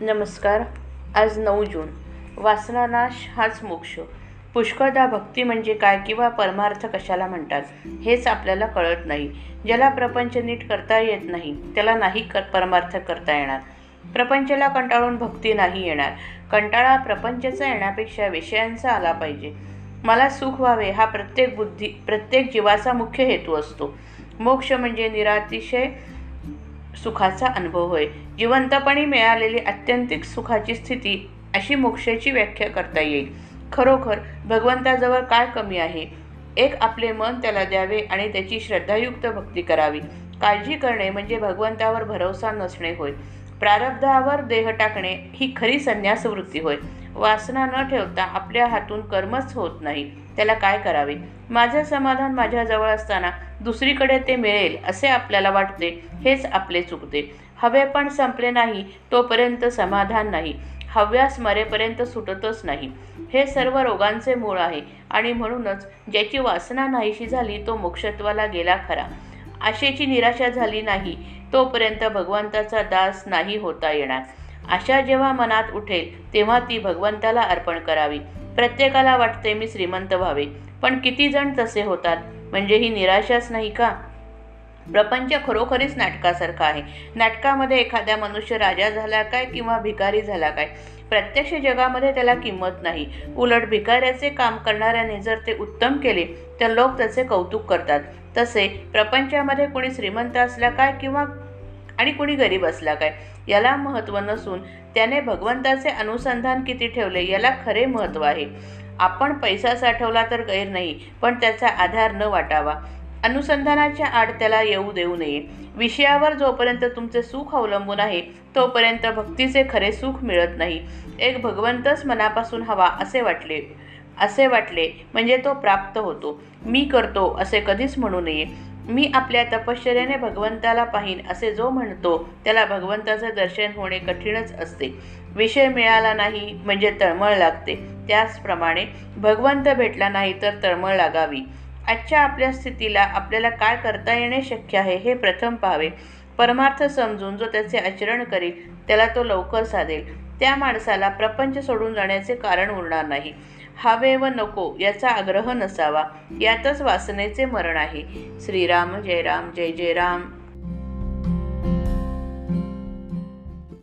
नमस्कार. आज नऊ जून. वासनानाश हाच मोक्ष. पुष्कळदा भक्ती म्हणजे काय किंवा परमार्थ कशाला म्हणतात हेच आपल्याला कळत नाही. ज्याला प्रपंच नीट करता येत नाही त्याला नाही कर परमार्थ करता येणार. प्रपंचाला कंटाळून भक्ती नाही येणार. कंटाळा प्रपंचाचा येण्यापेक्षा विषयांचा आला पाहिजे. मला सुख व्हावे हा प्रत्येक बुद्धी प्रत्येक जीवाचा मुख्य हेतू असतो. मोक्ष म्हणजे निरातिशय सुखाचा अनुभव होय. जिवंतपणी मिळालेली अत्यंतिक सुखाची स्थिती अशी मोक्षाची व्याख्या करता येईल. खरोखर भगवंताजवळ काय कमी आहे? एक आपले मन त्याला द्यावे आणि त्याची श्रद्धायुक्त भक्ती करावी. काळजी करणे म्हणजे भगवंतावर भरोसा नसणे होय. प्रारब्धावर देह टाकणे ही खरी संन्यास वृत्ती होय. वासना न ठेवता आपल्या हातून कर्मच होत नाही. त्याला काय करावे? माझे समाधान माझ्याजवळ असताना दुसरीकडे ते मिळेल असे आपल्याला वाटते. हेच आपले चुकते. हवे पण संपले नाही तोपर्यंत समाधान नाही. हव्यास मरेपर्यंत सुटतच नाही. हे सर्व रोगांचे मूळ आहे. आणि म्हणूनच ज्याची वासना नाहीशी झाली तो मोक्षत्वाला गेला खरा. आशेची निराशा झाली नाही तोपर्यंत भगवंताचा दास नाही होता येणार. आशा जेव्हा मनात उठेल तेव्हा ती भगवंताला अर्पण करावी. प्रत्येकाला वाटते मी श्रीमंत व्हावे. पण किती जण तसे होतात? म्हणजे ही निराशाच नाही का? प्रपंच खरोखरीच नाटकासारखा आहे. नाटकामध्ये एखाद्या मनुष्य राजा झाला काय किंवा भिकारी झाला काय? प्रत्यक्ष जगामध्ये त्याला किंमत नाही. उलट भिकाऱ्याचे काम करणाऱ्याने जर ते उत्तम केले तर लोक त्याचे कौतुक करतात. तसे प्रपंचामध्ये कोणी श्रीमंत असला काय किंवा आणि कुणी गरीब असला काय याला महत्त्व नसून त्याने भगवंताचे अनुसंधान किती ठेवले याला खरे महत्त्व आहे. आपण पैसा साठवला तर गैर नाही पण त्याचा आधार न वाटावा. अनुसंधानाच्या आड त्याला येऊ देऊ नये. विषयावर जोपर्यंत तुमचे सुख अवलंबून आहे तोपर्यंत भक्तीचे खरे सुख मिळत नाही. एक भगवंतच मनापासून हवा असे वाटले. असे वाटले म्हणजे तो प्राप्त होतो. मी करतो असे कधीच म्हणू नये. मी आपल्या तपश्चर्याने भगवंताला पाहीन असे जो म्हणतो त्याला भगवंताचे दर्शन होणे कठीणच असते. विषय मिळाला नाही म्हणजे तळमळ लागते. त्याचप्रमाणे भगवंत भेटला नाही तर तळमळ लागावी. आजच्या आपल्या स्थितीला आपल्याला काय करता येणे शक्य आहे हे प्रथम पाहावे. परमार्थ समजून जो त्याचे आचरण करेल त्याला तो लवकर साधेल. त्या माणसाला प्रपंच सोडून जाण्याचे कारण उरणार नाही. हवे व नको याचा आग्रह नसावा. यातच वासनेचे मरण आहे. श्रीराम जय राम जय जय राम.